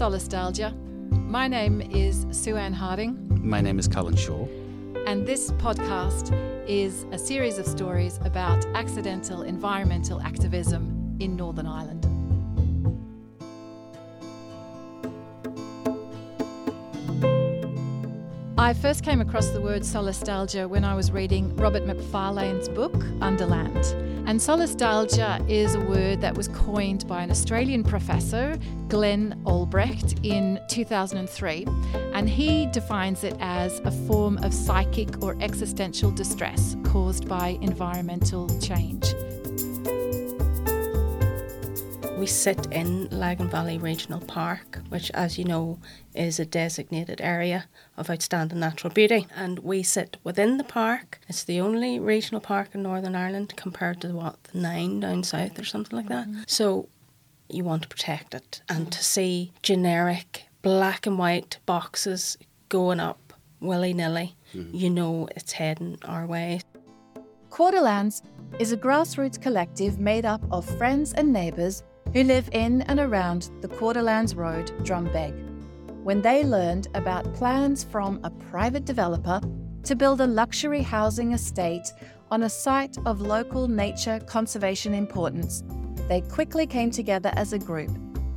Solastalgia. My name is Sue Ann Harding. My name is Colin Shaw. And this podcast is a series of stories about accidental environmental activism in Northern Ireland. I first came across the word solastalgia when I was reading Robert Macfarlane's book, Underland. And solastalgia is a word that was coined by an Australian professor, Glenn Albrecht, in 2003. And he defines it as a form of psychic or existential distress caused by environmental change. We sit in Lagan Valley Regional Park, which, as you know, is a designated area of outstanding natural beauty. And we sit within the park. It's the only regional park in Northern Ireland compared to what, the nine down south or something like that. Mm-hmm. So you want to protect it. And to see generic black and white boxes going up willy nilly, mm-hmm. you know it's heading our way. Quarterlands is a grassroots collective made up of friends and neighbours who live in and around the Quarterlands Road, Drumbeg, when they learned about plans from a private developer to build a luxury housing estate on a site of local nature conservation importance. They quickly came together as a group,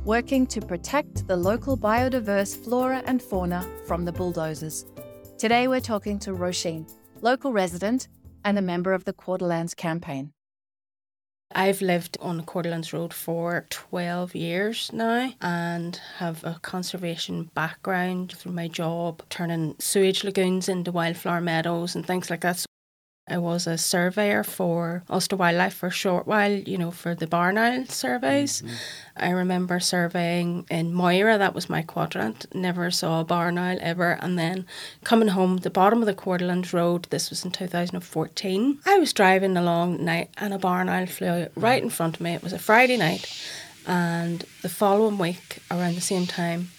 working to protect the local biodiverse flora and fauna from the bulldozers. Today we're talking to Roisin, local resident and a member of the Quarterlands campaign. I've lived on Quarterlands Road for 12 years now and have a conservation background through my job, turning sewage lagoons into wildflower meadows and things like that. So I was a surveyor for Ulster Wildlife for a short while, you know, for the Barn Owl surveys. Mm-hmm. I remember surveying in Moira, that was my quadrant, never saw a barn owl ever. And then coming home, the bottom of the Quarterlands Road, this was in 2014. I was driving along night and a barn owl flew right in front of me. It was a Friday night. And the following week, around the same time,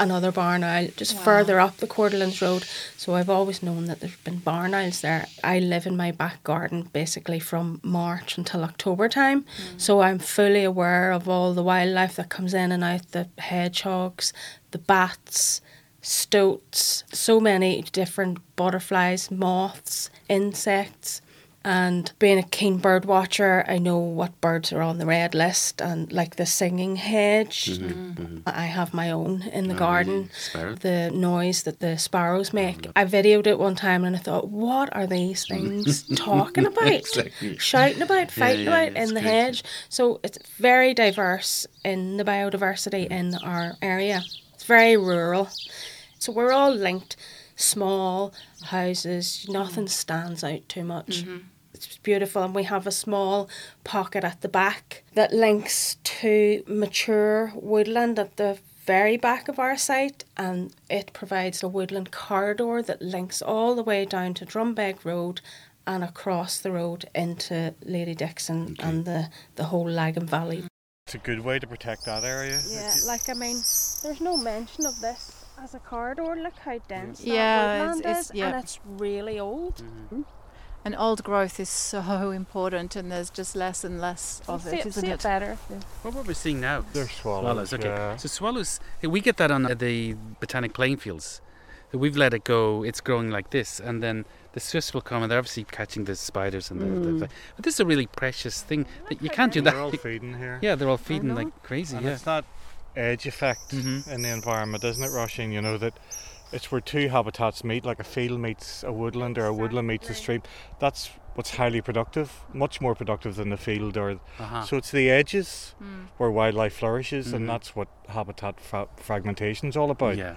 another barn owl just wow. further up the Quarterlands Road. So I've always known that there's been barn owls there. I live in my back garden basically from March until October time. Mm. So I'm fully aware of all the wildlife that comes in and out the hedgehogs, the bats, stoats, so many different butterflies, moths, insects. And being a keen bird watcher, I know what birds are on the red list and like the singing hedge. Mm-hmm, mm-hmm. I have my own in the oh, garden. The noise that the sparrows make. I videoed it one time and I thought, what are these things talking about? exactly. Shouting about, fighting yeah, yeah, about in the crazy. hedge. So it's very diverse in the biodiversity in our area. It's very rural. So we're all linked small houses, nothing stands out too much. Mm-hmm. It's beautiful, and we have a small pocket at the back that links to mature woodland at the very back of our site, and it provides a woodland corridor that links all the way down to Drumbeg Road and across the road into Lady Dixon okay. and the, the whole Lagan Valley. It's a good way to protect that area. Yeah, like I mean, there's no mention of this as a corridor. Look how dense yeah, that woodland it's, is, yeah. and it's really old. Mm-hmm. And old growth is so important, and there's just less and less of it, it, isn't it? it? better. Yeah. What we're seeing now? They're swallows. Swallows. Okay. Yeah. So swallows, we get that on the botanic playing fields. We've let it go. It's growing like this, and then the swifts will come, and they're obviously catching the spiders and mm. the, the, But this is a really precious thing that you can't do that. They're all feeding here. Yeah, they're all feeding like crazy. And yeah. it's that edge effect mm-hmm. in the environment, isn't it, Roisin? You know that it's where two habitats meet, like a field meets a woodland or a woodland meets a stream. That's what's highly productive, much more productive than the field or. Uh-huh. So it's the edges mm. where wildlife flourishes, mm-hmm. and that's what habitat fra- fragmentation is all about. Yeah.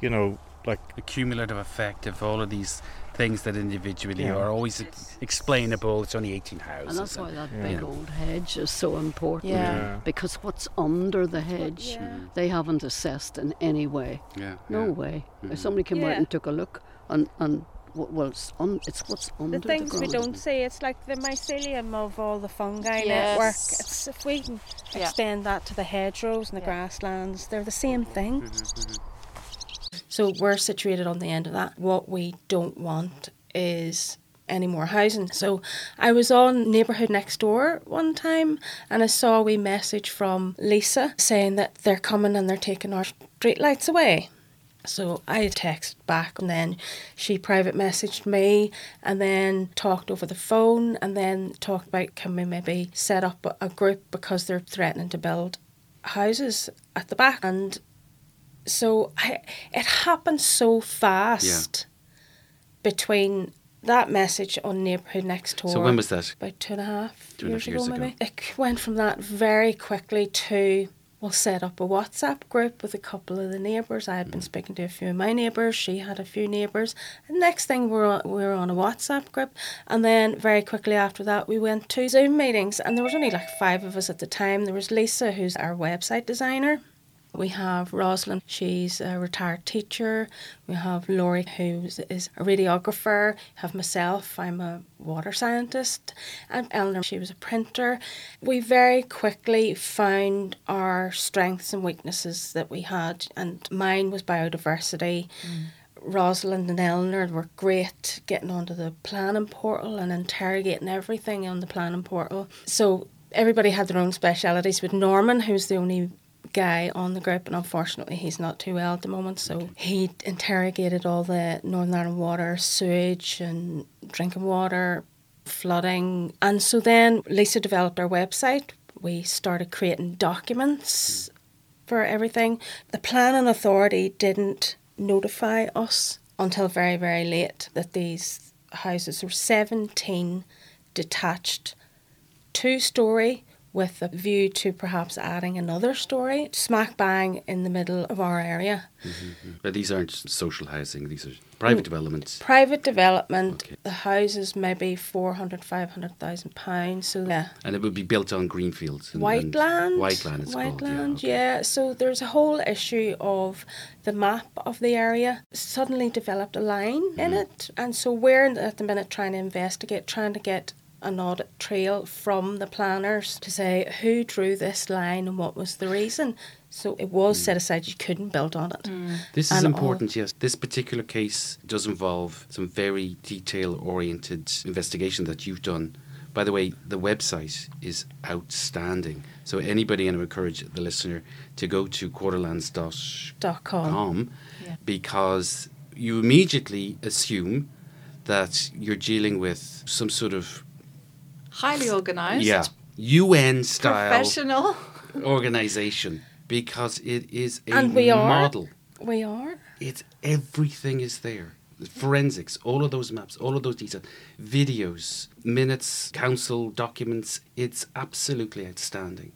You know, like the cumulative effect of all of these things that individually yeah. are always ex- explainable. It's only 18 houses. And that's why that yeah. big old hedge is so important. Yeah. Because what's under the hedge, they haven't assessed in any way. Yeah. No way. Mm-hmm. If somebody came out and took a look and, and well, it's, un, it's what's under the things the we don't see. It's like the mycelium of all the fungi yes. network. It's if we can yeah. extend that to the hedgerows and the yeah. grasslands, they're the same thing. Mm-hmm, mm-hmm. So we're situated on the end of that. What we don't want is any more housing. So I was on neighbourhood next door one time and I saw a wee message from Lisa saying that they're coming and they're taking our streetlights away. So I texted back and then she private messaged me and then talked over the phone and then talked about can we maybe set up a group because they're threatening to build houses at the back and so I, it happened so fast between that message on neighbourhood next door. So when was that? About two and a half Two and a years, half years ago, ago. maybe. It went from that very quickly to we'll set up a WhatsApp group with a couple of the neighbours. I had Mm. been speaking to a few of my neighbours. She had a few neighbours. And next thing we're on, we were on a WhatsApp group, and then very quickly after that we went to Zoom meetings. And there was only like five of us at the time. There was Lisa, who's our website designer. We have Rosalind, she's a retired teacher. We have Laurie, who is- a radiographer. We have myself, I'm a water scientist. And Eleanor, she was a printer. We very quickly found our strengths and weaknesses that we had, and mine was biodiversity. Mm. Rosalind and Eleanor were great getting onto the planning portal and interrogating everything on the planning portal. So everybody had their own specialities. With Norman, who's the only guy on the group, and unfortunately he's not too well at the moment, so he interrogated all the Northern Ireland water, sewage, and drinking water, flooding. And so then Lisa developed our website. We started creating documents for everything. The planning authority didn't notify us until very, very late that these houses were 17 detached, two story with a view to perhaps adding another story, smack bang in the middle of our area. But these aren't social housing, these are private developments. Private development, Okay. the houses maybe 400, 500,000 pounds. So yeah. And it would be built on greenfields. And, White and land. White land, it's White called. land, yeah. yeah. So there's a whole issue of the map of the area suddenly developed a line in Mm-hmm. it. And so we're in- at the minute trying to investigate, trying to get an audit trail from the planners to say who drew this line and what was the reason. So it was Mm. set aside you couldn't build on it. This is And all- important, yes. This particular case does involve some very detail oriented investigation that you've done. By the way, the website is outstanding. So anybody, and I would encourage the listener to go to quarterlands.com Dot com. Yeah. because you immediately assume that you're dealing with some sort of Highly organised. yeah UN style Professional. organization because it is a And we are. model. We are. It's everything is there. Forensics, all of those maps, all of those details, videos, minutes, council documents. It's absolutely outstanding.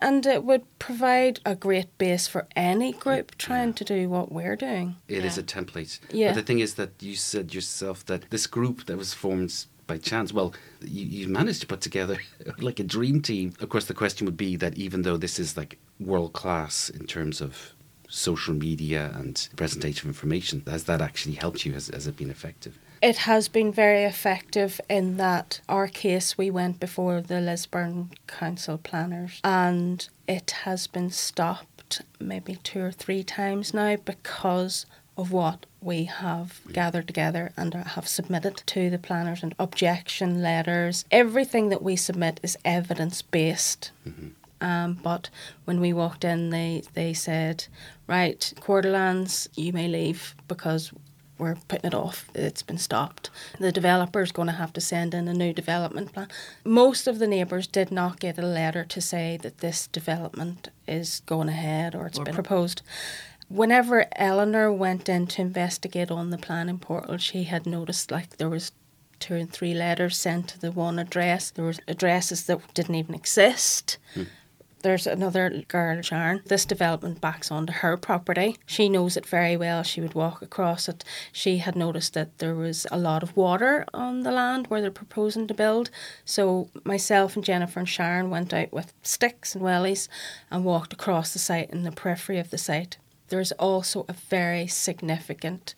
And it would provide a great base for any group trying to do what we're doing. It is Yeah. a template. Yeah. But the thing is that you said yourself that this group that was formed by chance, well, you, you managed to put together like a dream team. Of course, the question would be that even though this is like world class in terms of social media and presentation of information, has that actually helped you? Has, has it been effective? It has been very effective in that our case we went before the Lisburn Council planners and it has been stopped maybe two or three times now because of what we have gathered together and have submitted to the planners and objection letters. Everything that we submit is evidence based. Um, but when we walked in, they, they said, right, Quarterlands, you may leave because we're putting it off. It's been stopped. The developer's going to have to send in a new development plan. Most of the neighbours did not get a letter to say that this development is going ahead or it's Or been pro- proposed. Whenever Eleanor went in to investigate on the planning portal, she had noticed like there was two and three letters sent to the one address. There were addresses that didn't even exist. Hmm. There's another girl, Sharon. This development backs onto her property. She knows it very well. She would walk across it. She had noticed that there was a lot of water on the land where they're proposing to build. So myself and Jennifer and Sharon went out with sticks and wellies and walked across the site in the periphery of the site. There's also a very significant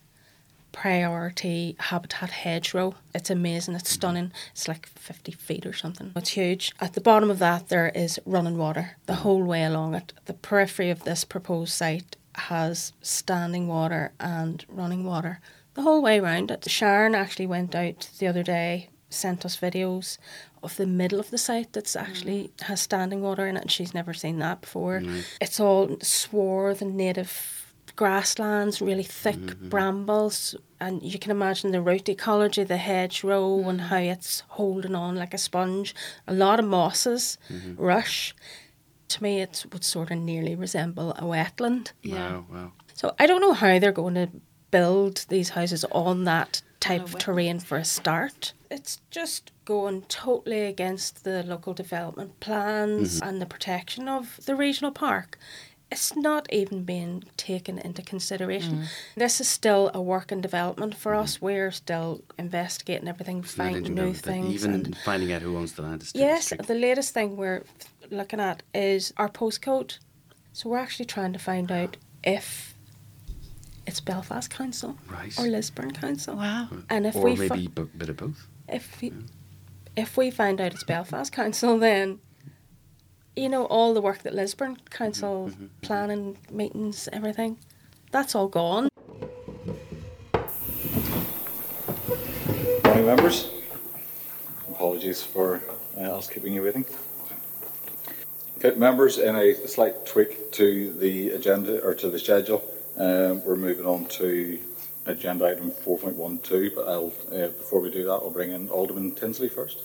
priority habitat hedgerow. It's amazing, it's stunning. It's like 50 feet or something. It's huge. At the bottom of that, there is running water the whole way along it. The periphery of this proposed site has standing water and running water the whole way around it. Sharon actually went out the other day sent us videos of the middle of the site that's mm. actually has standing water in it, and she's never seen that before. Mm. It's all swarth and native grasslands, really thick mm-hmm. brambles, and you can imagine the root ecology, the hedgerow, and mm. how it's holding on like a sponge. A lot of mosses, mm-hmm. rush. To me, it would sort of nearly resemble a wetland. Yeah. Wow, wow. So I don't know how they're going to build these houses on that type of terrain for a start. It's just going totally against the local development plans mm-hmm. and the protection of the regional park. It's not even being taken into consideration. Mm. This is still a work in development for mm-hmm. us. We're still investigating everything, It's finding new things. Even finding out who owns the land Yes, the latest thing we're looking at is our postcode. So we're actually trying to find out if it's Belfast Council Right. or Lisburn Council. Wow. And if or we maybe a bit of both. if we if we find out it's Belfast Council, then you know all the work that Lisburn Council planning meetings, everything, that's all gone. Morning, members. Apologies for uh, us keeping you waiting. Okay, members, in a slight tweak to the agenda or to the schedule, um, we're moving on to agenda item 4.12. But I'll, uh, before we do that, I'll bring in Alderman Tinsley first.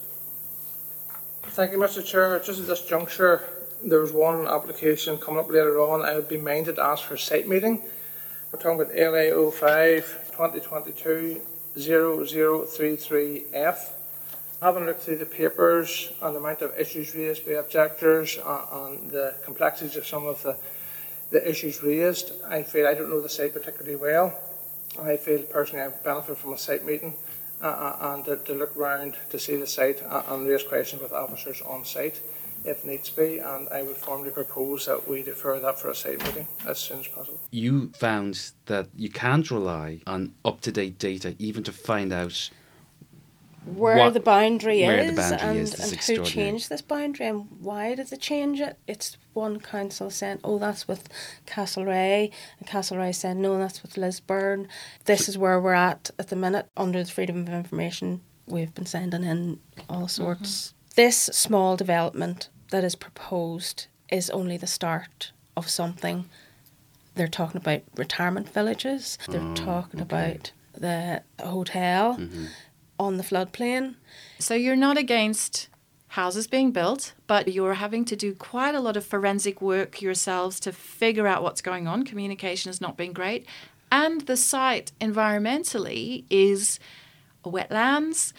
Thank you, Mr. Chair. Just at this juncture, there was one application coming up later on. I would be minded to ask for a site meeting. We're talking about LA 05 2022 0033F. Having looked through the papers and the amount of issues raised by objectors uh, and the complexities of some of the, the issues raised, I feel I don't know the site particularly well. I feel personally I benefit from a site meeting uh, uh, and to, to look round to see the site uh, and raise questions with officers on site if needs be. And I would formally propose that we defer that for a site meeting as soon as possible. You found that you can't rely on up to date data even to find out Where What- the boundary where is the boundary and, is is and who changed this boundary and why did they change it? It's one council saying, oh, that's with Castlereagh, and Castlereagh saying, no, that's with Lisburn. This is where we're at at the minute under the Freedom of Information. We've been sending in all sorts. Mm-hmm. This small development that is proposed is only the start of something. They're talking about retirement villages. They're mm, talking about the hotel mm-hmm. On the floodplain. So you're not against houses being built, but you're having to do quite a lot of forensic work yourselves to figure out what's going on. Communication has not been great. And the site environmentally is wetlands.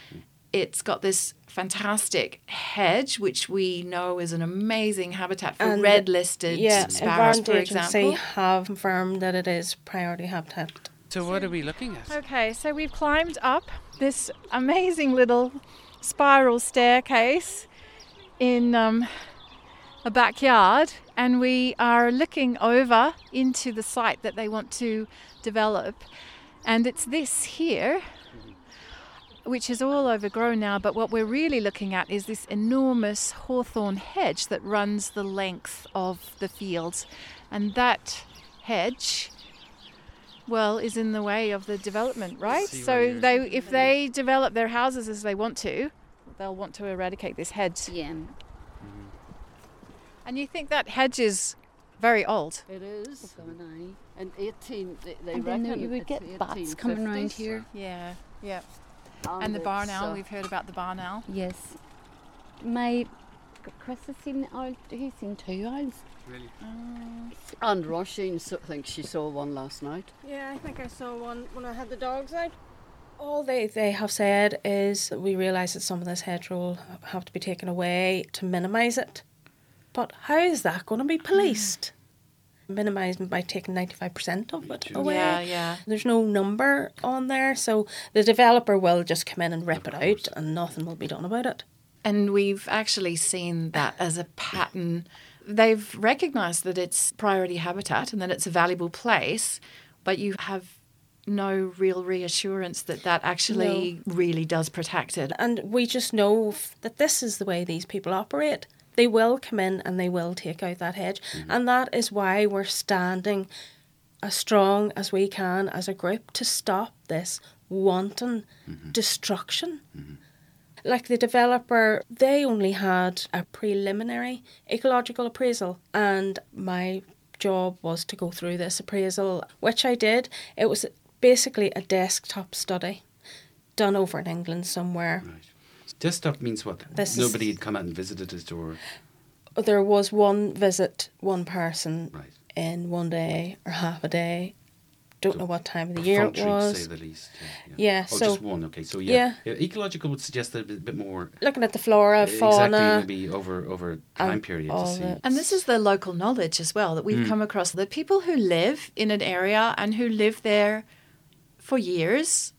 It's got this fantastic hedge, which we know is an amazing habitat for And- red listed yeah, sparrows, Environment for Agency example. have confirmed that it is priority habitat. So what are we looking at? Okay, so we've climbed up this amazing little spiral staircase in um, a backyard, and we are looking over into the site that they want to develop. And it's this here, which is all overgrown now, but what we're really looking at is this enormous hawthorn hedge that runs the length of the fields. And that hedge well is in the way of the development right? so they if they develop their houses as they want to they'll want to eradicate this hedge. Yeah, and you think that hedge is very old? It is. And 18, they, they And then reckon you would it's get bats coming around here. yeah yeah. And the barn owl uh, we've heard about the barn owl. Yes. My Chris has seen owl. He's seen two owls. Really? Ah. And Roisin thinks she saw one last night. Yeah, I think I saw one when I had the dogs out. All they, they have said is that we realise that some of this hedgerow will have to be taken away to minimise it. But how is that going to be policed? Mm. Minimising by taking 95% of it away. Yeah, yeah. There's no number on there, so the developer will just come in and rip it out and nothing will be done about it. And we've actually seen that as a pattern. They've recognised that it's priority habitat and that it's a valuable place, but you have no real reassurance that that actually really does protect it. And we just know that this is the way these people operate. They will come in and they will take out that hedge. Mm-hmm. And that is why we're standing as strong as we can as a group to stop this wanton mm-hmm. destruction. Mm-hmm. Like the developer, they only had a preliminary ecological appraisal, and my job was to go through this appraisal, which I did. It was basically a desktop study done over in England somewhere. Right. Desktop means what? This Nobody had come out and visited it, or There was one visit, one person right? in one day or half a day. Don't So know what time of the year it Perfunctory, to was. say the least. Yeah. Yeah, Oh, so just one. Okay, so yeah. yeah. Ecological would suggest that a bit more. looking at the flora, fauna, Exactly, maybe over over time and period to see. the- And this is the local knowledge as well that we've Mm. come across. The people who live in an area and who live there for years,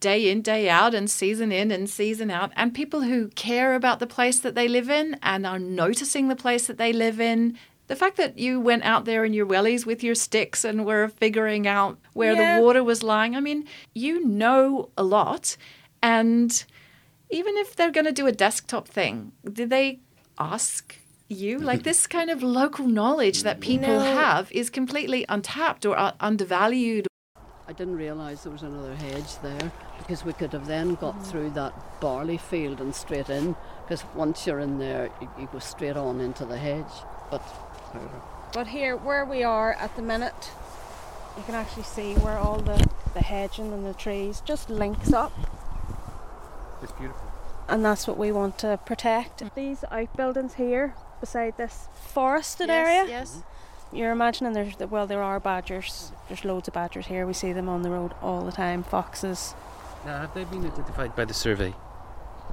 day in, day out, and season in and season out, and people who care about the place that they live in and are noticing the place that they live in. The fact that you went out there in your wellies with your sticks and were figuring out where Yeah. the water was lying, I mean, you know a lot. And even if they're going to do a desktop thing, did they ask you? Like this kind of local knowledge that people No. have is completely untapped or uh, undervalued. I didn't realise there was another hedge there because we could have then got through that barley field and straight in. Because once you're in there, you, you go straight on into the hedge. But whatever. But here, where we are at the minute, you can actually see where all the, the hedging and the trees just links up. It's beautiful. And that's what we want to protect. These outbuildings here, beside this forested area, Yes. you're imagining there's, well, there are badgers. There's loads of badgers here. We see them on the road all the time. Foxes. Now, have they been identified by the survey?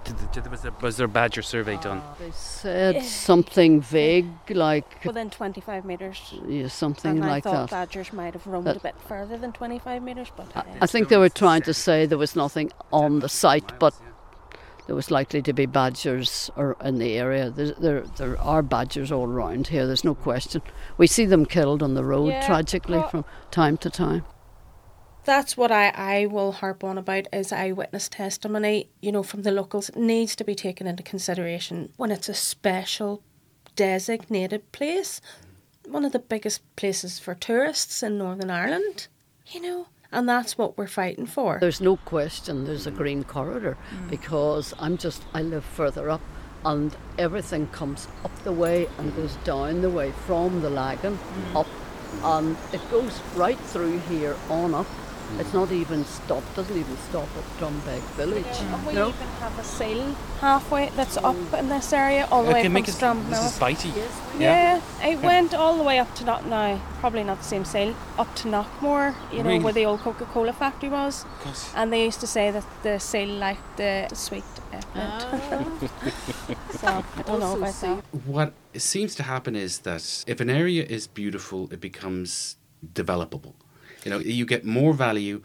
Did, did, was, there, was there a badger survey done? They said something vague, like Within 25 metres. yeah, something and I like thought that. badgers might have roamed That- a bit further than 25 metres, but I, uh, I think they were trying to say there was nothing on the site, but there was likely to be badgers or in the area. There, there, there are badgers all around here. There's no question. We see them killed on the road Yeah, tragically well- from time to time. That's what I, I will harp on about is eyewitness testimony, you know, from the locals. It needs to be taken into consideration when it's a special designated place. One of the biggest places for tourists in Northern Ireland, you know. And that's what we're fighting for. There's no question there's a green corridor mm. because I'm just I live further up and everything comes up the way and goes down the way from the Lagan mm. up and it goes right through here on up. It's not even stopped, doesn't even stop at Drumbeg village. And we No. even have a sail halfway that's up in this area, all the way Okay, from make it, this is bitey. Yeah, it went all the way up to Knock now, probably not the same sail, up to Knockmore, you know, Really? where the old Coca Cola factory was. And they used to say that the sail liked the, the sweet effort. Ah. so I don't know about that. What seems to happen is that if an area is beautiful, it becomes developable. You know, you get more value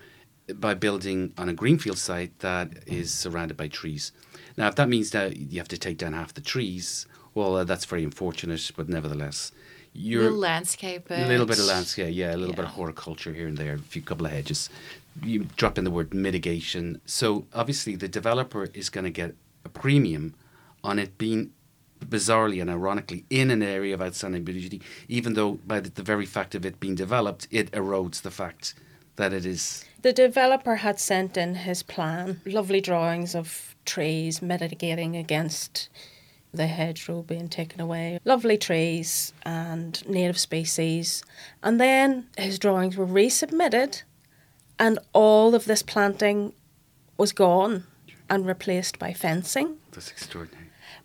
by building on a greenfield site that is surrounded by trees. Now, if that means that you have to take down half the trees, well, uh, that's very unfortunate, but nevertheless, you're Little landscape. a little bit of landscape, yeah, a little bit of horticulture here and there, a few couple of hedges. You drop in the word mitigation. So obviously, the developer is going to get a premium on it being bizarrely and ironically in an area of outstanding beauty, even though by the, the very fact of it being developed, it erodes the fact that it is. The developer had sent in his plan, lovely drawings of trees mitigating against the hedgerow being taken away, lovely trees and native species. And then his drawings were resubmitted, and all of this planting was gone and replaced by fencing. That's extraordinary.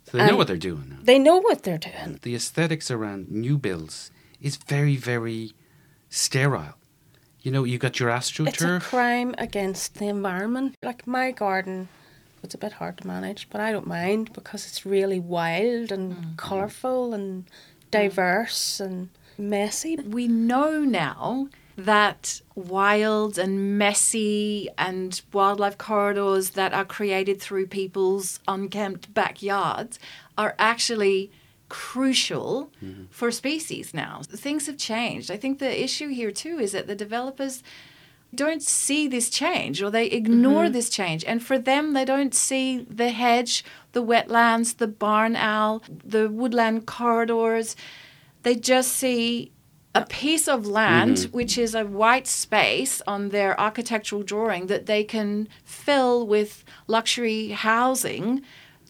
So they know Um, what they're doing now. They know what they're doing. The aesthetics around new builds is very, very sterile. You know, you got your astroturf. It's a crime against the environment. Like my garden, it's a bit hard to manage, but I don't mind because it's really wild and colourful and diverse and messy. we know now that wild and messy and wildlife corridors that are created through people's unkempt backyards are actually crucial mm-hmm. for species now. Things have changed. I think the issue here too is that the developers don't see this change or they ignore mm-hmm. this change. And for them, they don't see the hedge, the wetlands, the barn owl, the woodland corridors. They just see a piece of land mm-hmm. which is a white space on their architectural drawing that they can fill with luxury housing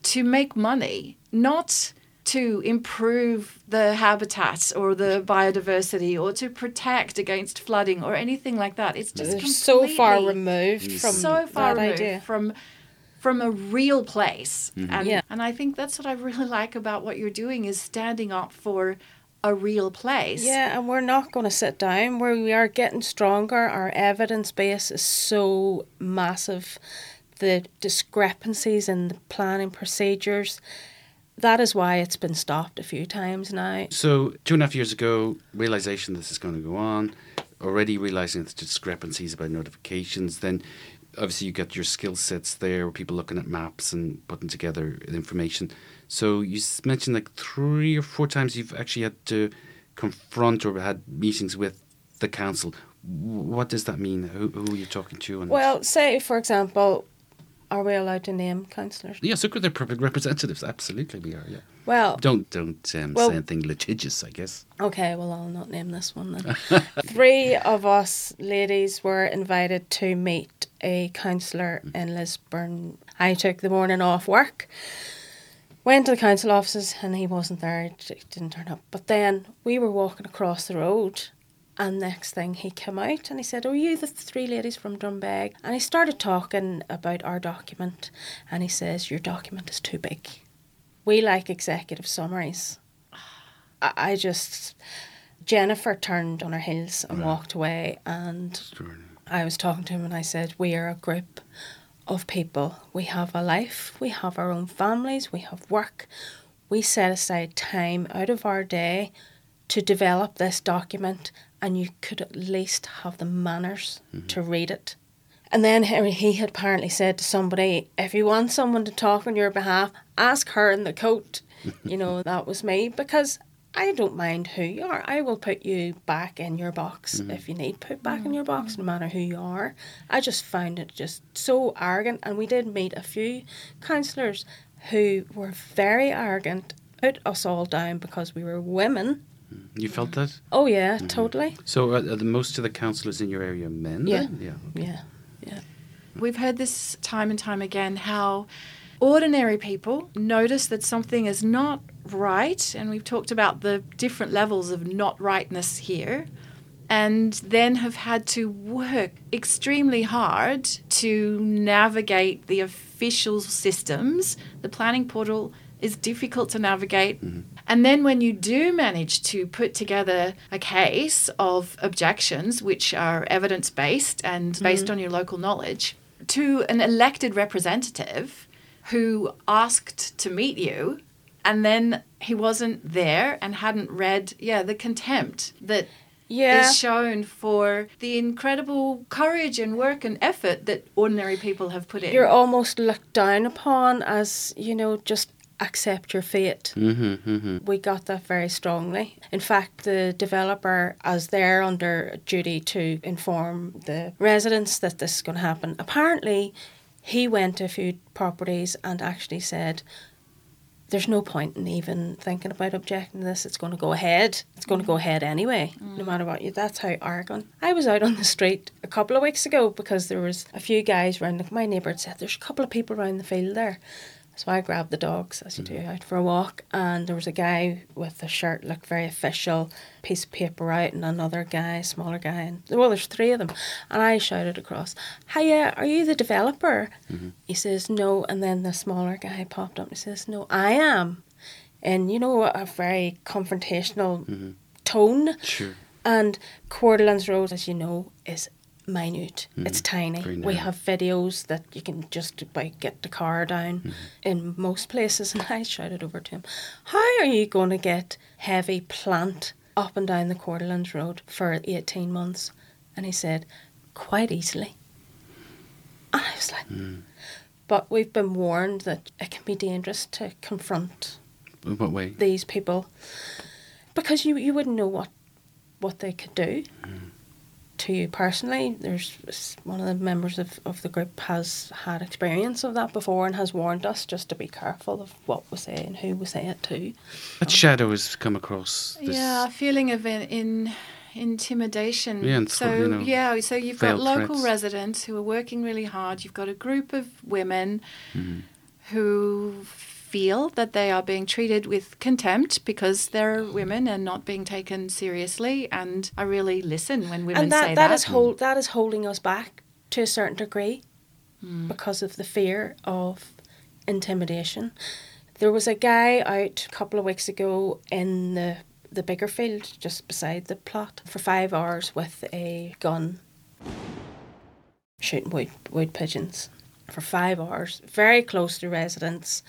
to make money, not to improve the habitat or the biodiversity or to protect against flooding or anything like that. It's just They're so far removed mm. from so far that removed idea. from from a real place. Mm-hmm. And Yeah. and I think that's what I really like about what you're doing is standing up for a real place. Yeah, and we're not going to sit down. Where we are getting stronger. Our evidence base is so massive. The discrepancies in the planning procedures. That is why it's been stopped a few times now. So two and a half years ago, realization this is going to go on, already realizing the discrepancies about notifications. Then, obviously, you got your skill sets there, people looking at maps and putting together information. So you mentioned like three or four times you've actually had to confront or had meetings with the council. What does that mean? Who, who are you talking to? And Well, say for example, are we allowed to name councillors? yes, look, they're public representatives. Absolutely, we are. Yeah. Well, Don't don't um, Well- say anything litigious. I guess. Okay, well, I'll not name this one then. Three of us ladies were invited to meet a councillor in Lisburn. I took the morning off work, went to the council offices, and he wasn't there, d- didn't turn up. But then we were walking across the road, and next thing he came out and he said, Are you the three ladies from Drumbeg? And he started talking about our document, and he says, Your document is too big. We like executive summaries. I I just Jennifer turned on her heels and walked away and I was talking to him and I said, We are a group of people. We have a life, we have our own families, we have work. We set aside time out of our day to develop this document and you could at least have the manners mm-hmm. to read it. And then he he had apparently said to somebody, if you want someone to talk on your behalf, ask her in the coat. you know, that was me because I don't mind who you are. I will put you back in your box mm-hmm. if you need put back in your box, mm-hmm. no matter who you are. I just found it just so arrogant. And we did meet a few councillors who were very arrogant, out us all down because we were women. Mm-hmm. You felt that? Oh, yeah, totally. So are, are the most of the councillors in your area men? Yeah. then? Yeah. Yeah. Yeah. We've heard this time and time again how ordinary people notice that something is not right, and we've talked about the different levels of not rightness here, and then have had to work extremely hard to navigate the official systems. The planning portal is difficult to navigate. Mm-hmm. And then when you do manage to put together a case of objections, which are evidence based and mm-hmm. based on your local knowledge, to an elected representative who asked to meet you, and then he wasn't there and hadn't read, yeah, the contempt that is Yeah. shown for the incredible courage and work and effort that ordinary people have put in. You're almost looked down upon as, you know, just accept your fate. Mm-hmm, mm-hmm. We got that very strongly. In fact, the developer, as they're under duty to inform the residents that this is going to happen, apparently he went to a few properties and actually said, there's no point in even thinking about objecting to this. It's going to go ahead. It's going to go ahead anyway, no mm. matter what you. That's how arrogant. I was out on the street a couple of weeks ago because there was a few guys around. My neighbour had said there's a couple of people around the field there. So I grabbed the dogs, as you do, mm-hmm. out for a walk, and there was a guy with a shirt looked very official, piece of paper out, and another guy, smaller guy, and well, there's three of them, and I shouted across, "Hiya, are you the developer?" Mm-hmm. He says no, and then the smaller guy popped up and says, "No, I am," and you know a very confrontational mm-hmm. tone, Sure. and Quarterlands Road, as you know, is minute. Hmm. It's tiny. We have videos that you can just about get the car down hmm. in most places. And I shouted over to him, How are you going to get heavy plant up and down the Quarterlands Road for 18 months? And he said, Quite easily. And I was like, hmm. But we've been warned that it can be dangerous to confront In what way? these people because you you wouldn't know what what they could do to you personally. There's one of the members of, of the group has had experience of that before and has warned us just to be careful of what we say and who we say it to. What shadow has come across this? Yeah, a feeling of in, in intimidation. Yeah, and so sort you know, yeah, so you've got local threats. residents who are working really hard. You've got a group of women Mm-hmm. who feel that they are being treated with contempt because they're women and not being taken seriously. And I really listen when women and that, say that that. is hold that is holding us back to a certain degree hmm. because of the fear of intimidation. There was a guy out a couple of weeks ago in the the bigger field just beside the plot for five hours with a gun shooting wood, wood pigeons for five hours, very close to residents.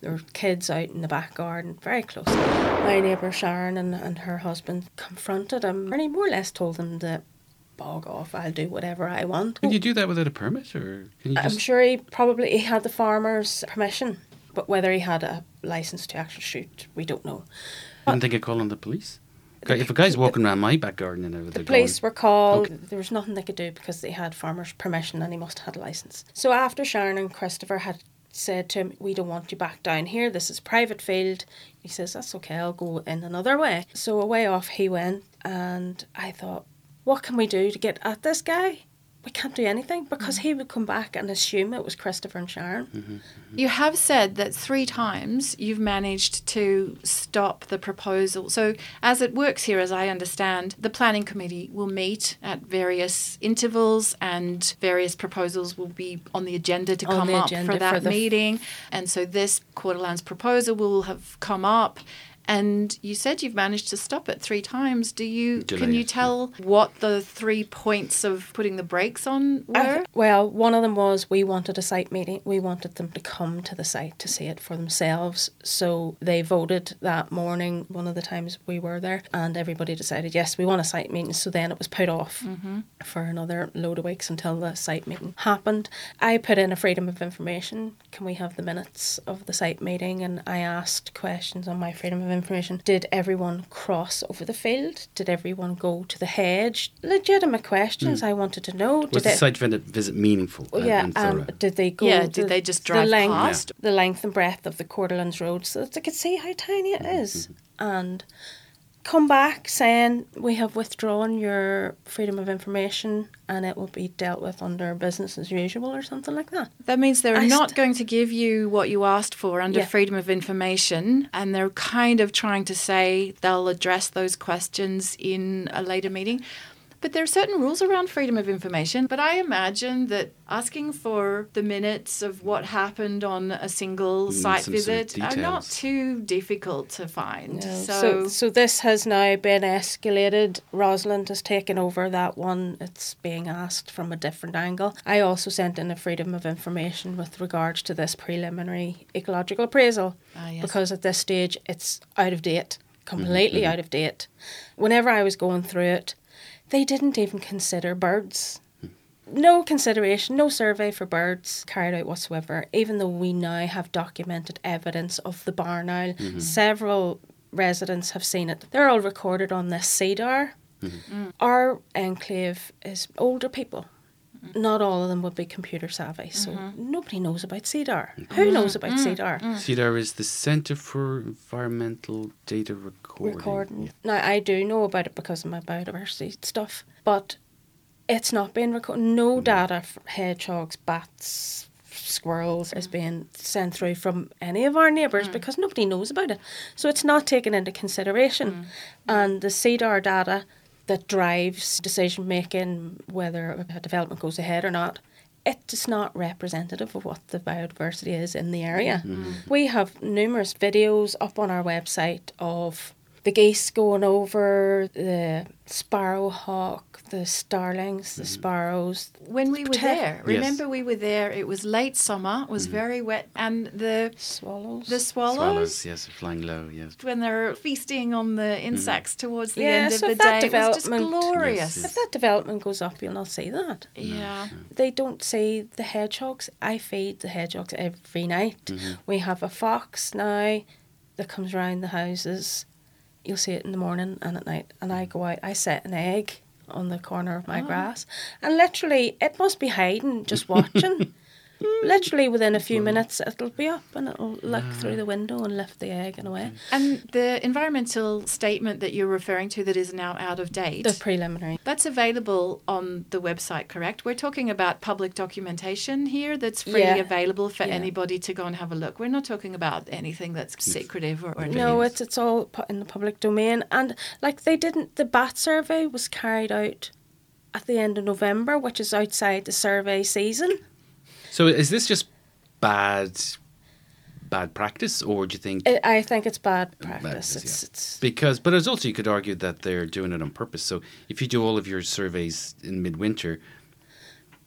There were kids out in the back garden, very close. My neighbour Sharon and, and her husband confronted him, and he more or less told them to bog off. I'll do whatever I want. Can you do that without a permit, or can you I'm just? sure he probably he had the farmer's permission, but whether he had a license to actually shoot, we don't know. Didn't think of calling the police. Okay, if a guy's walking around my back garden and everything, The police were called. Okay. There was nothing they could do because they had farmer's permission and he must have had a license. So after Sharon and Christopher had said to him, "We don't want you back down here. This is private field," he says, "That's okay. I'll go in another way." So away off he went, and I thought, "What can we do to get at this guy?" We can't do anything because mm. he would come back and assume it was Christopher and Sharon. Mm-hmm, mm-hmm. You have said that three times you've managed to stop the proposal. So, as it works here, as I understand, the planning committee will meet at various intervals and various proposals will be on the agenda to On come the up for that for the f- meeting. And so, this Quarterlands proposal will have come up. And you said you've managed to stop it three times. Do you Delay can you tell what the three points of putting the brakes on were? th- well, one of them was we wanted a site meeting. We wanted them to come to the site to see it for themselves. So they voted that morning, one of the times we were there, and everybody decided, yes, we want a site meeting. So then it was put off mm-hmm. for another load of weeks until the site meeting happened. I put in a freedom of information. Can we have the minutes of the site meeting? And I asked questions on my freedom of information. Did everyone cross over the field? Did everyone go to the hedge? Legitimate questions I wanted to know. Was Did the it- site visit, visit meaningful? well, yeah, and um, did they go? Yeah, the- did they just the drive length, past? the length and breadth of the Quarterlands Road so that they could see how tiny Mm-hmm, it is, and come back saying we have withdrawn your freedom of information and it will be dealt with under business as usual or something like that. That means they're I not st- going to give you what you asked for under Yeah. freedom of information, and they're kind of trying to say they'll address those questions in a later meeting. But there are certain rules around freedom of information. But I imagine that asking for the minutes of what happened on a single Mm, site some sort of visit are not too difficult to find. No, So, so, so this has now been escalated. Rosalind has taken over that one. It's being asked from a different angle. I also sent in a freedom of information with regards to this preliminary ecological appraisal Ah, yes. because at this stage it's out of date, completely out of date. Whenever I was going through it, they didn't even consider birds. No consideration, no survey for birds carried out whatsoever, even though we now have documented evidence of the barn owl. Mm-hmm. Several residents have seen it. They're all recorded on this CEDAR. Mm-hmm. Our enclave is older people. Mm-hmm. Not all of them would be computer savvy, so mm-hmm. nobody knows about CEDAR. Mm-hmm. Who knows about CEDAR? CEDAR is the Centre for Environmental Data Recording. recording. Now I do know about it because of my biodiversity stuff, but it's not being recorded. No data for hedgehogs, bats, squirrels is being sent through from any of our neighbours mm. because nobody knows about it. So it's not taken into consideration. Mm. And the CEDAR data that drives decision making, whether a development goes ahead or not, it is not representative of what the biodiversity is in the area. Mm-hmm. We have numerous videos up on our website of the geese going over, the sparrow hawk, the starlings, the mm-hmm. sparrows. when we were Protect- there, Yes. remember we were there, it was late summer, it was mm-hmm. very wet, and the Swallows. the swallows, Swallows, yes, flying low, yes. when they're feasting on the mm-hmm. insects towards the Yeah, end of the that day, it was just development- glorious. Yes, if that development goes up, you'll not see that. Yeah. They don't see the hedgehogs. I feed the hedgehogs every night. We have a fox now that comes around the houses. You'll see it in the morning and at night. And I go out, I set an egg on the corner of my ah. grass. And literally, it must be hiding, just watching. Mm, literally within a few minutes it'll be up and it'll look ah. through the window and lift the egg and away. And the environmental statement that you're referring to that is now out of date. The preliminary. That's available on the website, correct? We're talking about public documentation here that's freely Yeah. available for Yeah. anybody to go and have a look. We're not talking about anything that's secretive or, or No, it's it's all in the public domain, and like they didn't. The bat survey was carried out at the end of November, which is outside the survey season. So is this just bad, bad practice, or do you think? I I think it's bad practice. practice, it's yeah. it's Because, but it's also you could argue that they're doing it on purpose. So if you do all of your surveys in midwinter,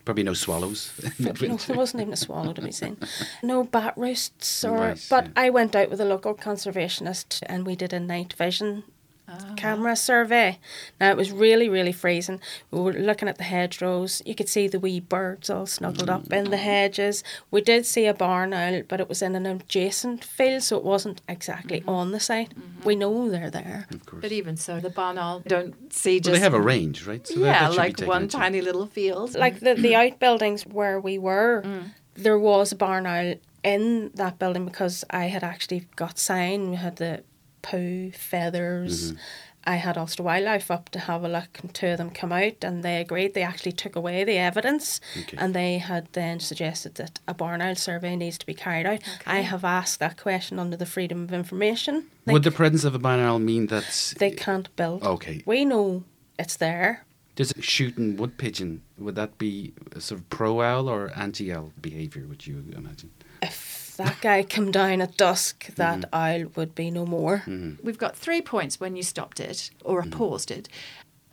probably no swallows no, there wasn't even a swallow to be seen. No bat roosts or. Right, but yeah. I went out with a local conservationist and we did a night vision. Oh. Camera survey. Now it was really, really freezing. We were looking at the hedgerows. You could see the wee birds all snuggled up in the hedges. We did see a barn owl, but it was in an adjacent field, so it wasn't exactly mm-hmm. on the site. Mm-hmm. We know they're there. Of course. But even so, the barn owl don't see just Well, they have a range, right? So yeah, that should be like one into- tiny little field. like the, the outbuildings where we were, mm. there was a barn owl in that building because I had actually got sign. We had the poo, feathers. Mm-hmm. I had Ulster Wildlife up to have a look, and two of them come out, and they agreed. They actually took away the evidence, Okay. and they had then suggested that a barn owl survey needs to be carried out. I have asked that question under the Freedom of Information. They, Would the presence of a barn owl mean that they can't build. Okay. We know it's there. Does shooting wood pigeon would that be a sort of pro owl or anti owl behaviour? Would you imagine? If that guy come down at dusk, mm-hmm. that owl would be no more. Mm-hmm. We've got three points when you stopped it or mm-hmm. paused it.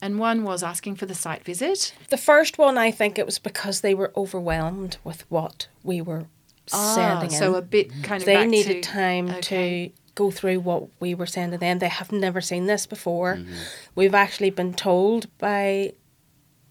And one was asking for the site visit. The first one, I think it was because they were overwhelmed with what we were sending Ah, so in. a bit kind of they back needed to- time okay. to go through what we were sending them. They have never seen this before. We've actually been told by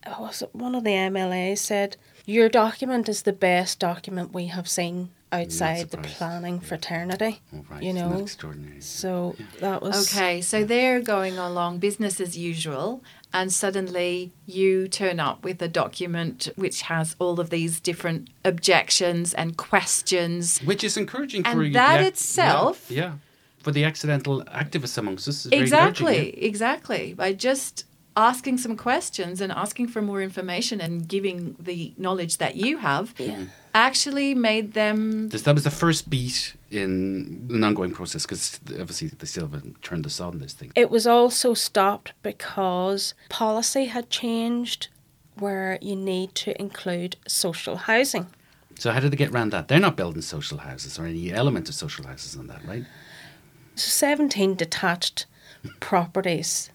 oh, was it one of the MLAs said your document is the best document we have seen outside the planning fraternity. Oh, right. You Isn't that know, extraordinary. so that was Okay, so they're going along business as usual, and suddenly you turn up with a document which has all of these different objections and questions. Which is encouraging And for you. that yeah, itself- Yeah, yeah. For the accidental activists amongst us. Is very. Exactly, exactly. By just asking some questions and asking for more information and giving the knowledge that you have actually made them This, that was the first beat in an ongoing process because obviously they still haven't turned the sod on this thing. It was also stopped because policy had changed where you need to include social housing. So how did they get around that? They're not building social houses or any element of social houses on that, right? So 17 detached properties,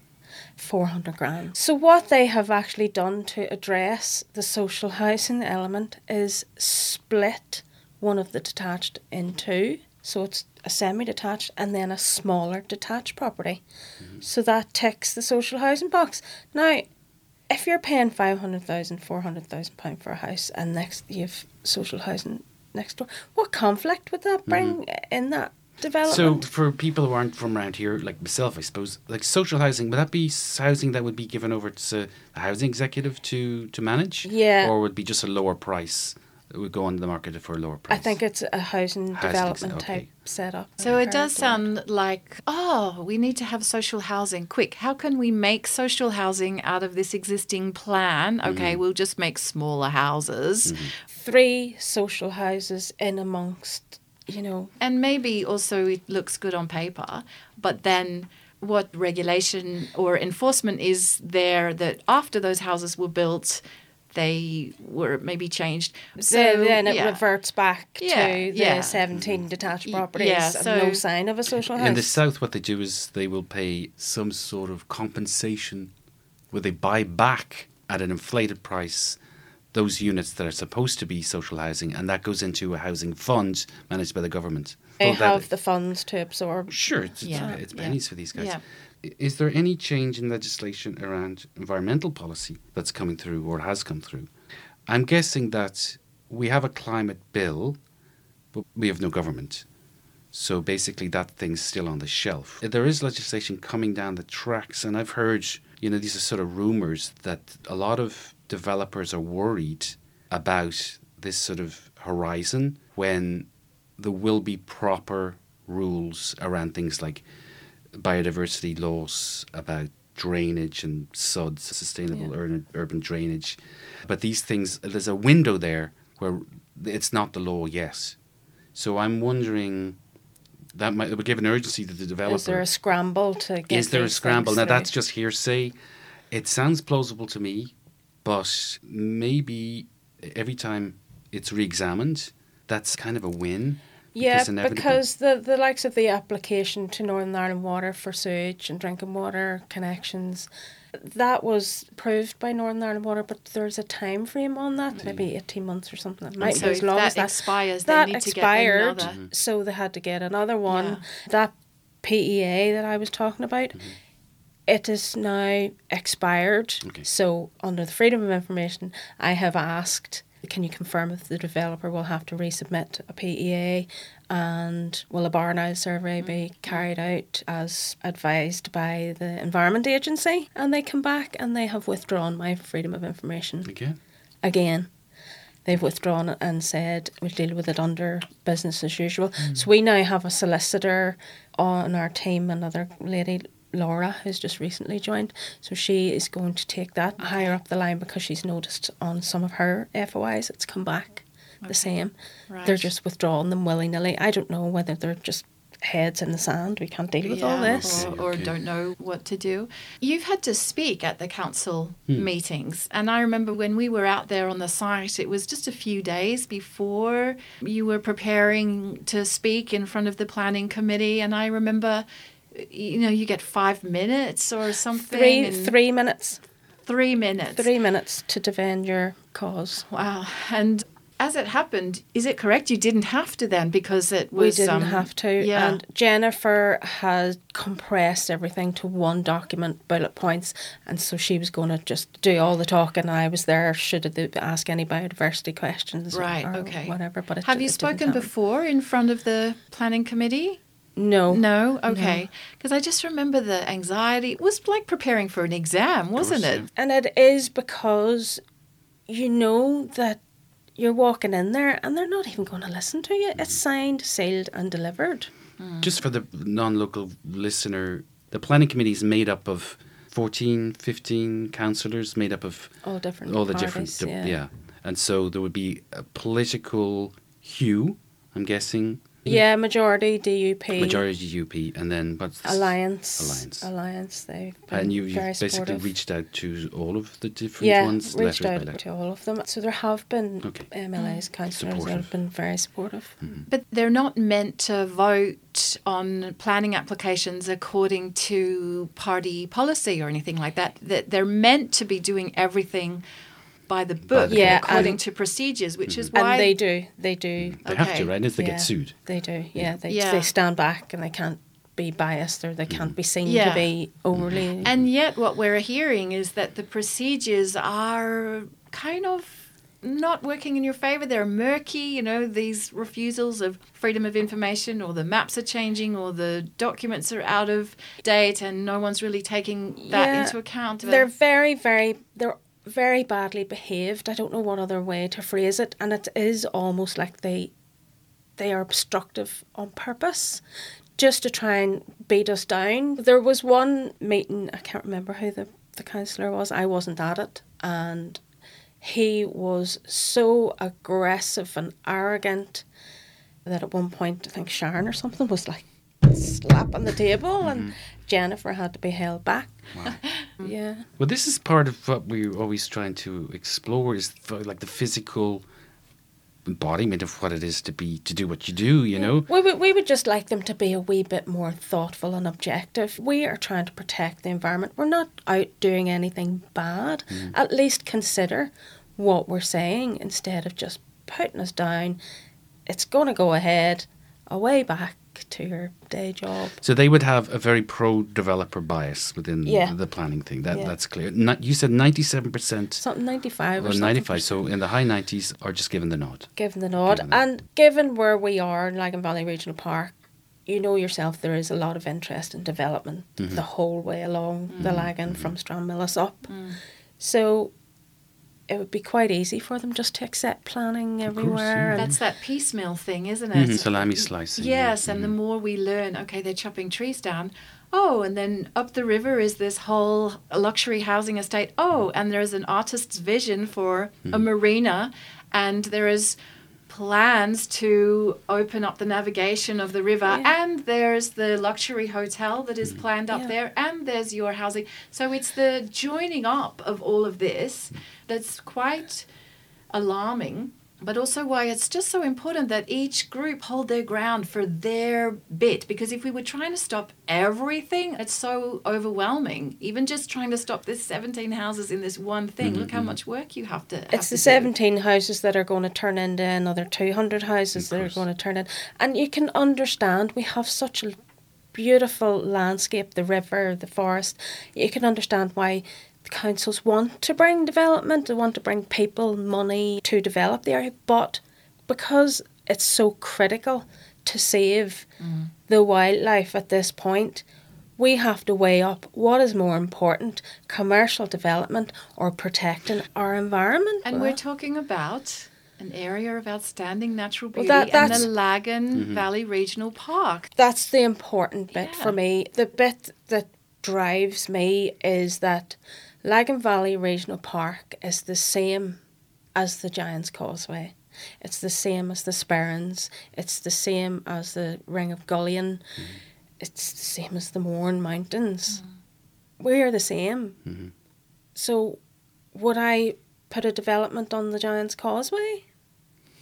400 grand. So, what they have actually done to address the social housing element is split one of the detached in two. So, it's a semi detached and then a smaller detached property. Mm-hmm. So, that ticks the social housing box. Now, if you're paying 500,000, 400,000 pound for a house and next you have social housing next door, what conflict would that mm-hmm. bring in that So for people who aren't from around here, like myself, I suppose, like social housing, would that be housing that would be given over to the housing executive to, to manage? Yeah. Or would it be just a lower price that would go on the market for a lower price? I think it's a housing, Housing development ex- okay. type setup. So it does Heard sound like, oh, we need to have social housing quick. How can we make social housing out of this existing plan? Mm-hmm. Okay, we'll just make smaller houses. Mm-hmm. three social houses in amongst, you know, And maybe also it looks good on paper, but then what regulation or enforcement is there that after those houses were built, they were maybe changed. So then, then it yeah. reverts back Yeah, to the yeah. 17 mm. detached Y- properties yeah, and so- no sign of a social house. In the south, what they do is they will pay some sort of compensation where they buy back at an inflated price those units that are supposed to be social housing, and that goes into a housing fund managed by the government. they So that- have the funds to absorb. Sure, it's, Yeah, it's, it's yeah. pennies for these guys. Yeah. Is there any change in legislation around environmental policy that's coming through or has come through? I'm guessing that we have a climate bill, but we have no government. So basically, that thing's still on the shelf. There is legislation coming down the tracks, and I've heard, you know, these are sort of rumors that a lot of developers are worried about this sort of horizon when there will be proper rules around things like biodiversity laws about drainage and SUDs, sustainable Yeah. urban, urban drainage. But these things, there's a window there where it's not the law yet. So I'm wondering that might would give an urgency to the developer. Is there a scramble to get Is there a scramble? Now that's just hearsay. It sounds plausible to me, but maybe every time it's re-examined, that's kind of a win. Yeah, because because the, the likes of the application to Northern Ireland Water for sewage and drinking water connections, that was approved by Northern Ireland Water, but there's a time frame on that, mm. maybe 18 months or something. It might so be as long that as that expires, they that need to get expired, another. Mm-hmm. so they had to get another one. Yeah. That PEA that I was talking about, mm-hmm. It is now expired. Okay. So under the Freedom of Information, I have asked, can you confirm if the developer will have to resubmit a PEA and will a barn owl survey be mm-hmm. carried out as advised by the Environment Agency? And they come back and they have withdrawn my Freedom of Information Again, again. They've withdrawn it and said we'll deal with it under business as usual. Mm. So we now have a solicitor on our team, another lady, Laura, who's just recently joined. So she is going to take that higher up the line because she's noticed on some of her FOIs it's come back the same. They're just withdrawing them willy nilly. I don't know whether they're just heads in the sand. We can't deal with all this. Or, or Okay. don't know what to do. You've had to speak at the council hmm. meetings. And I remember when we were out there on the site, it was just a few days before you were preparing to speak in front of the planning committee. And I remember, you know, you get five minutes or something. Three three minutes. three minutes. Three minutes to defend your cause. Wow. And as it happened, is it correct you didn't have to then because it was. we didn't um, have to. Yeah. And Jennifer had compressed everything to one document, bullet points, and so she was going to just do all the talking. And I was there. Should they ask any biodiversity questions? Right, Or okay. Whatever. But have di- you spoken before in front of the planning committee? No. No, okay. Because I just remember the anxiety. It was like preparing for an exam, wasn't it? And it is because you know that you're walking in there and they're not even going to listen to you. It's signed, sealed, and delivered. Hmm. just for the non-local listener, the planning committee is made up of 14, 15 councillors, made up of All different. all the parties, different, yeah. yeah. And so there would be a political hue, I'm guessing. Yeah, majority DUP. Majority DUP, and then but Alliance. Alliance. Alliance. They've been And you, you very basically supportive. reached out to all of the different yeah, ones, reached out to all of them. So there have been Okay. MLAs, mm. councillors that have been very supportive. Mm-hmm. But they're not meant to vote on planning applications according to party policy or anything like that. That they're meant to be doing everything by the book, the Yeah, according and- to mm-hmm. procedures, which is why And they do. They do. They have to, right? if they yeah, get sued. They do. Yeah, they Yeah. they stand back and they can't be biased or they can't mm-hmm. be seen Yeah. to be overly. Mm-hmm. And yet, what we're hearing is that the procedures are kind of not working in your favor. They're murky, you know, these refusals of freedom of information, or the maps are changing, or the documents are out of date, and no one's really taking that Yeah, into account. They're very, very, they're very badly behaved. I don't know what other way to phrase it, and it is almost like they, they are obstructive on purpose, just to try and beat us down. There was one meeting. I can't remember who the the councillor was. I wasn't at it, and he was so aggressive and arrogant that at one point I think Sharon or something was like slapping the table, and mm-hmm. Jennifer had to be held back. Yeah. Well, this is part of what we're always trying to explore is like the physical embodiment of what it is to be to do what you do. You know, We would, we would just like them to be a wee bit more thoughtful and objective. We are trying to protect the environment. We're not out doing anything bad. Mm. At least consider what we're saying instead of just putting us down. It's going to go ahead, away back to your day job. so they would have a very pro-developer bias within Yeah. the planning thing. That Yeah. that's clear. Ni- you said ninety-seven percent. Something 95 or 95. So in the high 90s are just given the nod. Given the nod. Given the- And given where we are in Lagan Valley Regional Park, you know yourself there is a lot of interest in development mm-hmm. the whole way along the mm-hmm. Lagan mm-hmm. from Stranmillis up. Mm. So it would be quite easy for them just to accept planning everywhere. and That's that piecemeal thing, isn't it? Mhm, salami slicing, yeah. Yes, and the mm-hmm. more we learn, okay, they're chopping trees down. Oh, and then up the river is this whole luxury housing estate. Oh, mm. and there's an artist's vision for a mm-hmm. marina, and there is plans to open up the navigation of the river Yeah. and there's the luxury hotel that is mm-hmm. planned up Yeah. there and there's your housing so it's the joining up of all of this that's quite alarming, but also why it's just so important that each group hold their ground for their bit. Because if we were trying to stop everything, it's so overwhelming. Even just trying to stop this 17 houses in this one thing, mm-hmm, look how mm-hmm. much work you have to. have It's to the do. 17 houses that are going to turn into another 200 houses that are going to turn in. And you can understand we have such a beautiful landscape the river, the forest. You can understand why the councils want to bring development, they want to bring people, money to develop the area. But because it's so critical to save mm. the wildlife at this point, we have to weigh up what is more important commercial development or protecting our environment. And we're talking about an area of outstanding natural Well, beauty that- and the Lagan mm-hmm. Valley Regional Park. That's the important bit Yeah. for me. The bit that drives me is that Lagan Valley Regional Park is the same as the Giant's Causeway. It's the same as the Sperrins. It's the same as the Ring of Gullion. Mm-hmm. It's the same as the Mourne Mountains. Mm-hmm. We are the same. Mm-hmm. So, would I put a development on the Giant's Causeway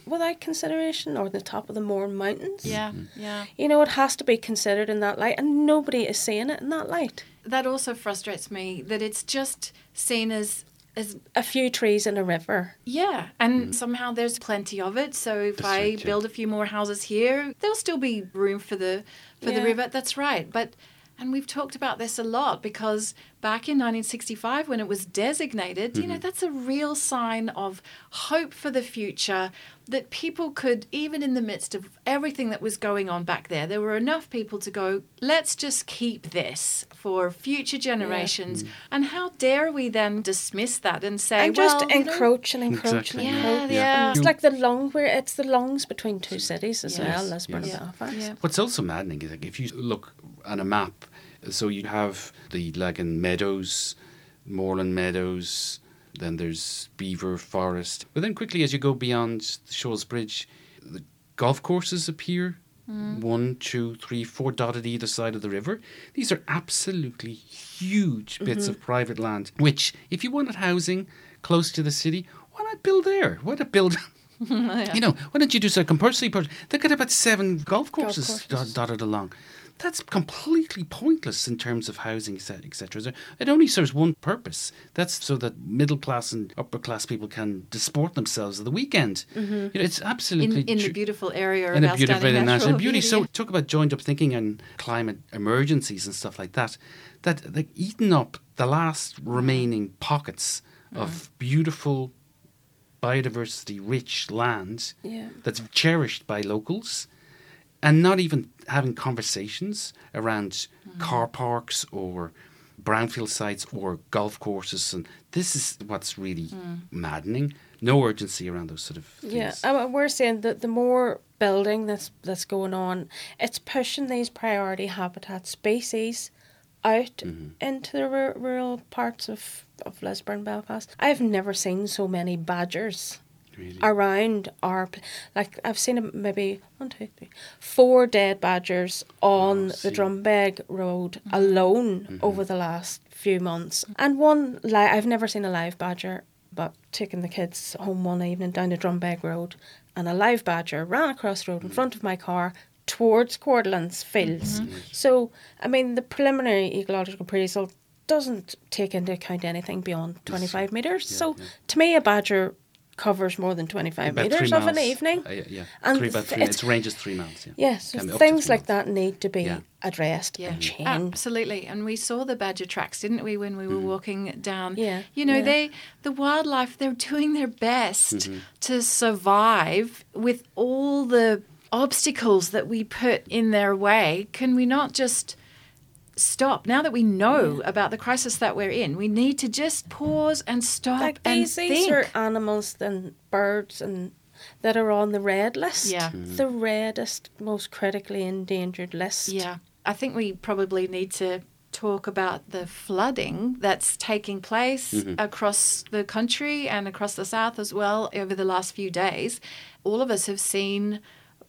without consideration or the top of the Mourne Mountains? Yeah, yeah. You know, it has to be considered in that light, and nobody is seeing it in that light. That also frustrates me that it's just seen as as A few trees in a river. Yeah, and mm. somehow there's plenty of it. So if That's I right, yeah. build a few more houses here, there'll still be room for the for the river. That's right. But and we've talked about this a lot because back in 1965 when it was designated, you know, mm-hmm. that's a real sign of hope for the future that people could even in the midst of everything that was going on back there, there were enough people to go, let's just keep this for future generations. Mm. And how dare we then dismiss that and say, and just well, you know, encroach and encroach Exactly, and yeah, encroach. yeah. It's like the long, where it's the lungs between two cities as Yes, well, Lisburn yes. and Belfast. Yeah. What's also maddening is like if you look at a map, so you have the Lagan Meadows, Moreland Meadows, then there's Belvoir Forest. But then quickly as you go beyond the Shaw's Bridge, the golf courses appear. Mm. One, two, three, four dotted either side of the river. These are absolutely huge bits mm-hmm. of private land, which, if you wanted housing close to the city, why not build there? Why not build You know, why don't you do so compulsory? They've got about seven golf courses, courses. dot- dotted along. That's completely pointless in terms of housing, etc. It only serves one purpose. That's so that middle class and upper class people can disport themselves at the weekend. Mm-hmm. You know, it's absolutely in, in the beautiful area in of a beautiful national, natural beauty. So talk about joined up thinking and climate emergencies and stuff like that. That like eating up the last remaining pockets mm-hmm. of beautiful biodiversity rich land Yeah. that's cherished by locals and not even having conversations around car parks or brownfield sites or golf courses and this is what's really maddening. No urgency around those sort of things Yeah, I mean, we're saying that the more building that's that's going on, it's pushing these priority habitat species out mm-hmm. into the ru- rural parts of of Lisburn, Belfast. I've never seen so many badgers really. around our like I've seen maybe one, two, three, four dead badgers on oh, the. Drumbeg Road mm-hmm. alone mm-hmm. over the last few months, and one li- I've never seen a live badger, but taking the kids home one evening down the Drumbeg Road, and a live badger ran across the road in mm. front of my car towards Quarterlands Fields. Mm-hmm. So I mean the preliminary ecological appraisal doesn't take into account anything beyond 25 metres. so to me, a badger covers more than 25 About metres of an evening. Uh, yeah, yeah. And three, about th- three, it's- its range is three miles. Yeah. Yeah, so Can be up to things like miles. that need to be Yeah. addressed Yeah, and changed. absolutely. And we saw the badger tracks, didn't we, when we were walking down? Yeah, You know, yeah. they the wildlife they're doing their best Mm-hmm. to survive with all the obstacles that we put in their way. Can we not just stop. Now that we know about the crisis that we're in, we need to just pause and stop Like and these, think. these are animals and birds and that are on the red list. Yeah. Mm. The reddest, most critically endangered list. Yeah, I think we probably need to talk about the flooding that's taking place mm-hmm. across the country and across the south as well over the last few days. All of us have seen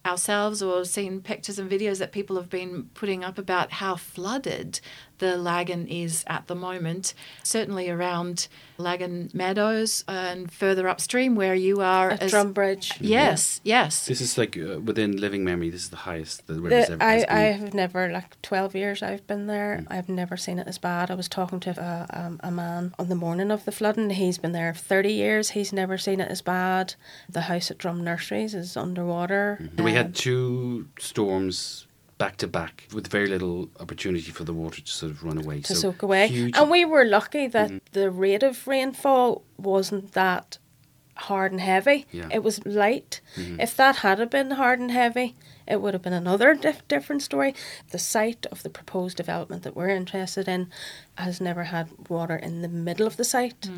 ourselves or seen pictures and videos that people have been putting up about how flooded the Lagan is at the moment, certainly around Lagan Meadows and further upstream where you are. At as- Drumbridge. Yes, yes. This is like uh, within living memory. This is the highest the river's The, ever I, has I been. have never, like 12 years I've been there, Mm. I've never seen it as bad. I was talking to a, um, a man on the morning of the flooding. He's been there 30 years. He's never seen it as bad. The house at Drum Nurseries is underwater. We Um, had two storms back to back with very little opportunity for the water to sort of run away. to so soak away. huge- And we were lucky that Mhm. the rate of rainfall wasn't that hard and heavy. Yeah. It was light. Mhm. If that had been hard and heavy, it would have been another dif- different story. The site of the proposed development that we're interested in has never had water in the middle of the site.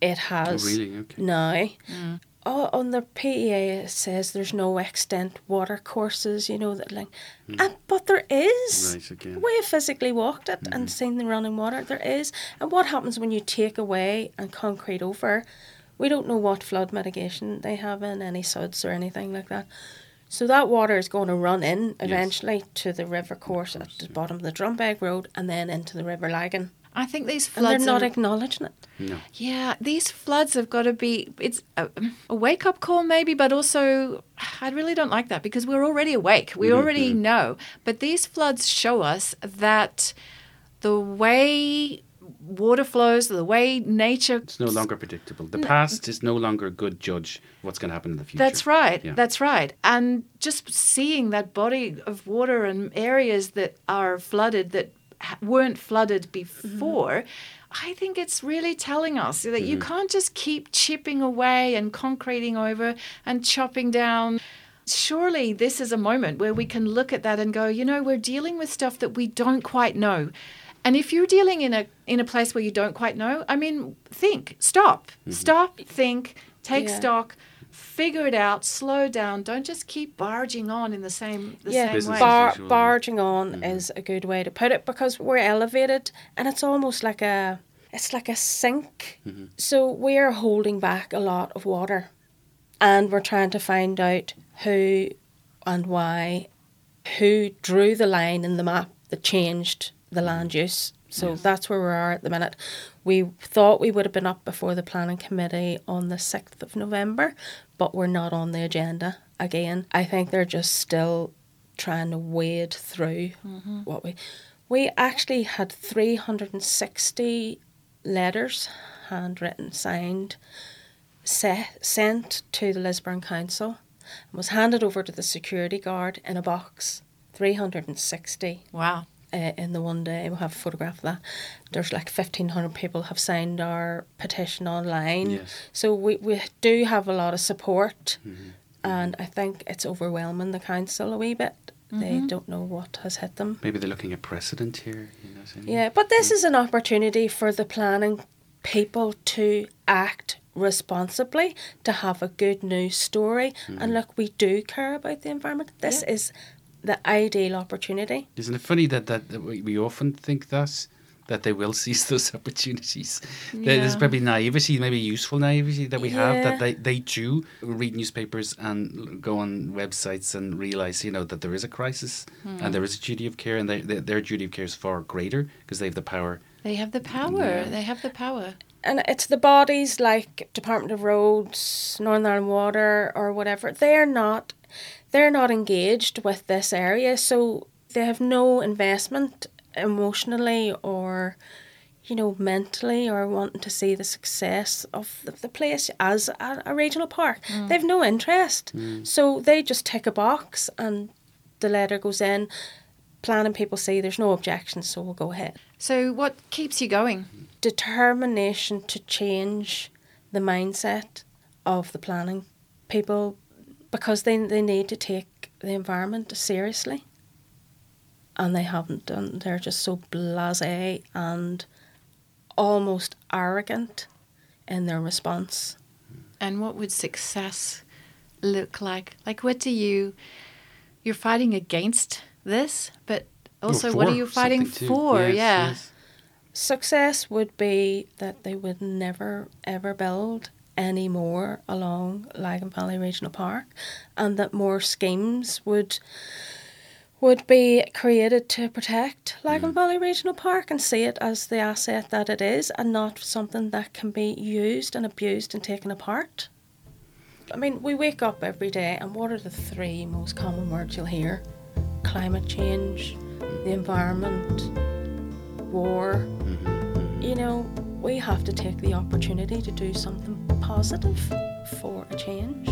It has Oh, really? Okay. now. Oh, on the PEA it says there's no extent water courses, you know that like, hmm. and, but there is. Right, again. We have physically walked it and hmm. seen the running water. There is, and what happens when you take away and concrete over? We don't know what flood mitigation they have in any suds or anything like that. So that water is going to run in eventually to the river course at the bottom of the Drumbeg Road and then into the River Lagan. I think these And they're floods not are- acknowledging it. No. Yeah, these floods have got to be, it's a, a wake up call, maybe, but also, I really don't like that because we're already awake. We mm-hmm, already mm-hmm. know. But these floods show us that the way water flows, the way nature. It's no longer predictable. The past is no longer a good judge of what's going to happen in the future. That's right. Yeah. That's right. And just seeing that body of water and areas that are flooded that ha- weren't flooded mm-hmm. before, I think it's really telling us that you mm-hmm. can't just keep chipping away and concreting over and chopping down. Surely this is a moment where we can look at that and go, you know, we're dealing with stuff that we don't quite know. And if you're dealing in a in a place where you don't quite know, I mean, think, stop, mm-hmm. stop, think, take Yeah. stock, figure it out, slow down. Don't just keep barging on in the same the yeah, same way. bar- barging on is a good way to put it because we're elevated and it's almost like a it's like a sink. So we're holding back a lot of water and we're trying to find out who and why who drew the line in the map that changed the mm. land use. So that's where we are at the minute. We thought we would have been up before the planning committee on the 6th of November, but we're not on the agenda again. I think they're just still trying to wade through mm-hmm. what we we actually had 360 letters handwritten signed set, sent to the Lisburn Council and was handed over to the security guard in a box 360 Wow. Uh, in the one day. We'll have a photograph of that. There's like 1,500 people have signed our petition online. Yes. So we, we do have a lot of support. Mm-hmm. And I think it's overwhelming the council a wee bit. They don't know what has hit them. Maybe they're looking at precedent here. You know, Yeah, but this is an opportunity for the planning people to act responsibly, to have a good news story. And look, we do care about the environment. This is the ideal opportunity. Isn't it funny that, that, that we, we often think that that they will seize those opportunities? There- There's probably naivety, maybe useful naivety that we have that they, they do read newspapers and go on websites and realize, you know, that there is a crisis and hmm. there is a duty of care and they, they, their duty of care is far greater because they have the power. They have the power. Yeah. They have the power. and it's the bodies like Department of Roads, Northern Ireland Water, or whatever. They're not, they're not engaged with this area, so they have no investment emotionally or, you know, mentally or wanting to see the success of the, the place as a, a regional park. Mm. They've no interest, mm. so they just tick a box and the letter goes in. Planning people say there's no objections, so we'll go ahead So what keeps you going? determination to change the mindset of the planning people because they, they need to take the environment seriously. and they haven't done. They're just so blasé and almost arrogant in their response. And what would success look like? Like, what do you? You're fighting against this, but also, what are you fighting for? Yes, yeah. yes. Success would be that they would never ever build any more along Lagan Valley Regional Park, and that more schemes would would be created to protect Lagan mm. Valley Regional Park and see it as the asset that it is, and not something that can be used and abused and taken apart. I mean, we wake up every day, and what are the three most common words you'll hear? Climate change, the environment, war. Mm-hmm, mm-hmm. You know, we have to take the opportunity to do something positive for a change.